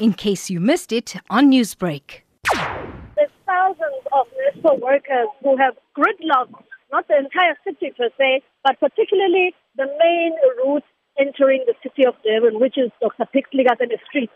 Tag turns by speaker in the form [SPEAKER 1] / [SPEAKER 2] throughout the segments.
[SPEAKER 1] in case you missed it on Newsbreak.
[SPEAKER 2] There's thousands of municipal workers who have gridlocked not the entire city per se, but particularly the main route entering the city of Durban, which is Dr. Pixley kaSeme Street.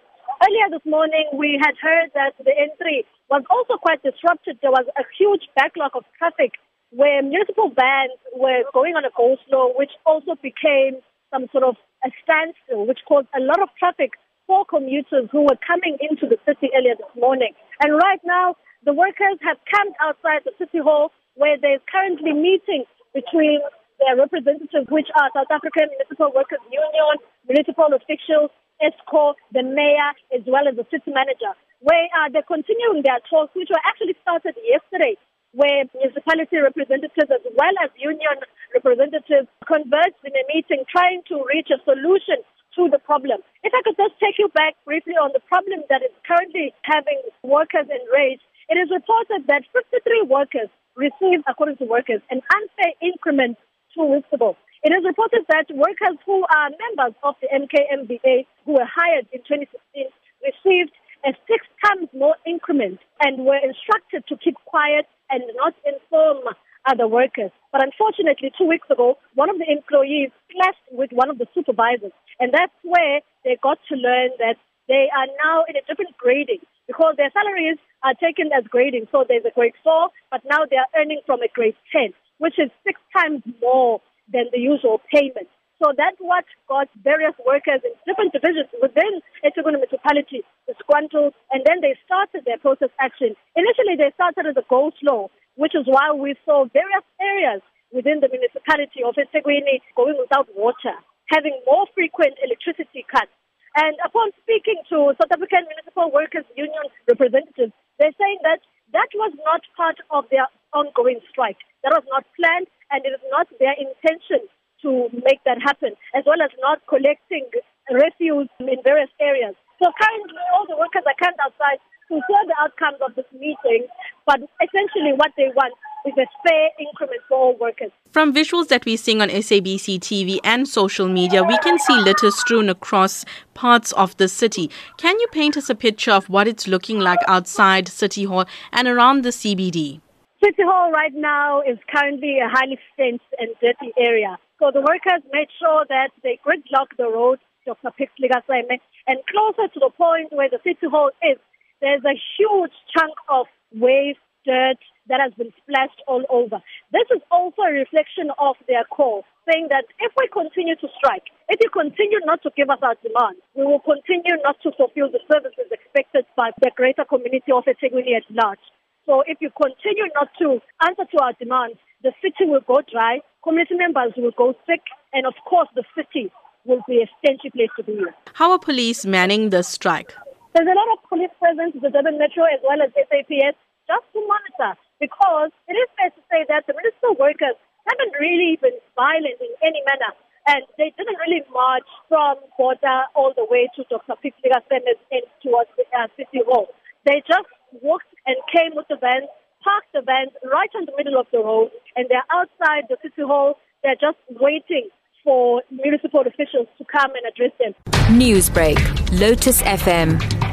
[SPEAKER 2] Earlier this morning, we had heard that the N3 was also quite disrupted. There was a huge backlog of traffic where municipal vans were going on a go slow, which also became some sort of a standstill, which caused a lot of traffic for commuters who were coming into the city earlier this morning. And right now, the workers have camped outside the city hall where there's currently meeting between their representatives, which are South African Municipal Workers Union, municipal officials, ESCO, the mayor, as well as the city manager, where uh, they're continuing their talks, which were actually started yesterday, where municipality representatives as well as union representatives converged in a meeting trying to reach a solution to the problem. If I could just take you back briefly on the problem that is currently having workers enraged, it is reported that 53 workers received, according to workers, an unfair increment two weeks ago. It is reported that workers who are members of the MKMVA who were hired in 2016 received a six times more increment and were instructed to keep quiet and not inform other workers. But unfortunately, two weeks ago, one of the employees clashed with one of the supervisors. And that's where they got to learn that they are now in a different grading because their salaries are taken as grading. So there's a grade four, but now they are earning from a grade 10, which is six times more than the usual payment. So that's what got various workers in different divisions within eThekwini municipality disgruntled, and then they started their protest action. Initially, they started as a go slow, which is why we saw various areas within the municipality of eThekwini going without water, having more frequent electricity cuts. And upon speaking to South African Municipal Workers Union representatives, they're saying that that was not part of their ongoing strike. That was not planned and it is not their intention to make that happen, as well as not collecting refuse in various areas. So currently, all the workers are camped outside to hear the outcomes of this meeting, but essentially what they want is a fair increment for all workers.
[SPEAKER 3] From visuals that we're seeing on SABC TV and social media, we can see litter strewn across parts of the city. Can you paint us a picture of what it's looking like outside City Hall and around the CBD?
[SPEAKER 2] City Hall right now is currently a highly fenced and dirty area. So the workers made sure that they gridlock the road, Dr. Pixley kaSeme, and closer to the point where the City Hall is, there's a huge chunk of waste, dirt that has been splashed all over. This is also a reflection of their call, saying that if we continue to strike, if you continue not to give us our demands, we will continue not to fulfill the services expected by the greater community of eThekwini at large. So if you continue not to answer to our demands, the city will go dry, community members will go sick, and of course the city will be a stenchy place to be in.
[SPEAKER 3] How are police manning the strike?
[SPEAKER 2] There's a lot of police presence in the Durban Metro as well as SAPS just to monitor because it is fair to say that the municipal workers haven't really been violent in any manner and they didn't really march from border all the way to Dr. Pixley kaSeme's end towards the uh, City Hall. They just walked and came with the vans, parked the vans right in the middle of the road, and they're outside the city hall. They're just waiting for municipal officials to come and address them.
[SPEAKER 1] Newsbreak, Lotus FM,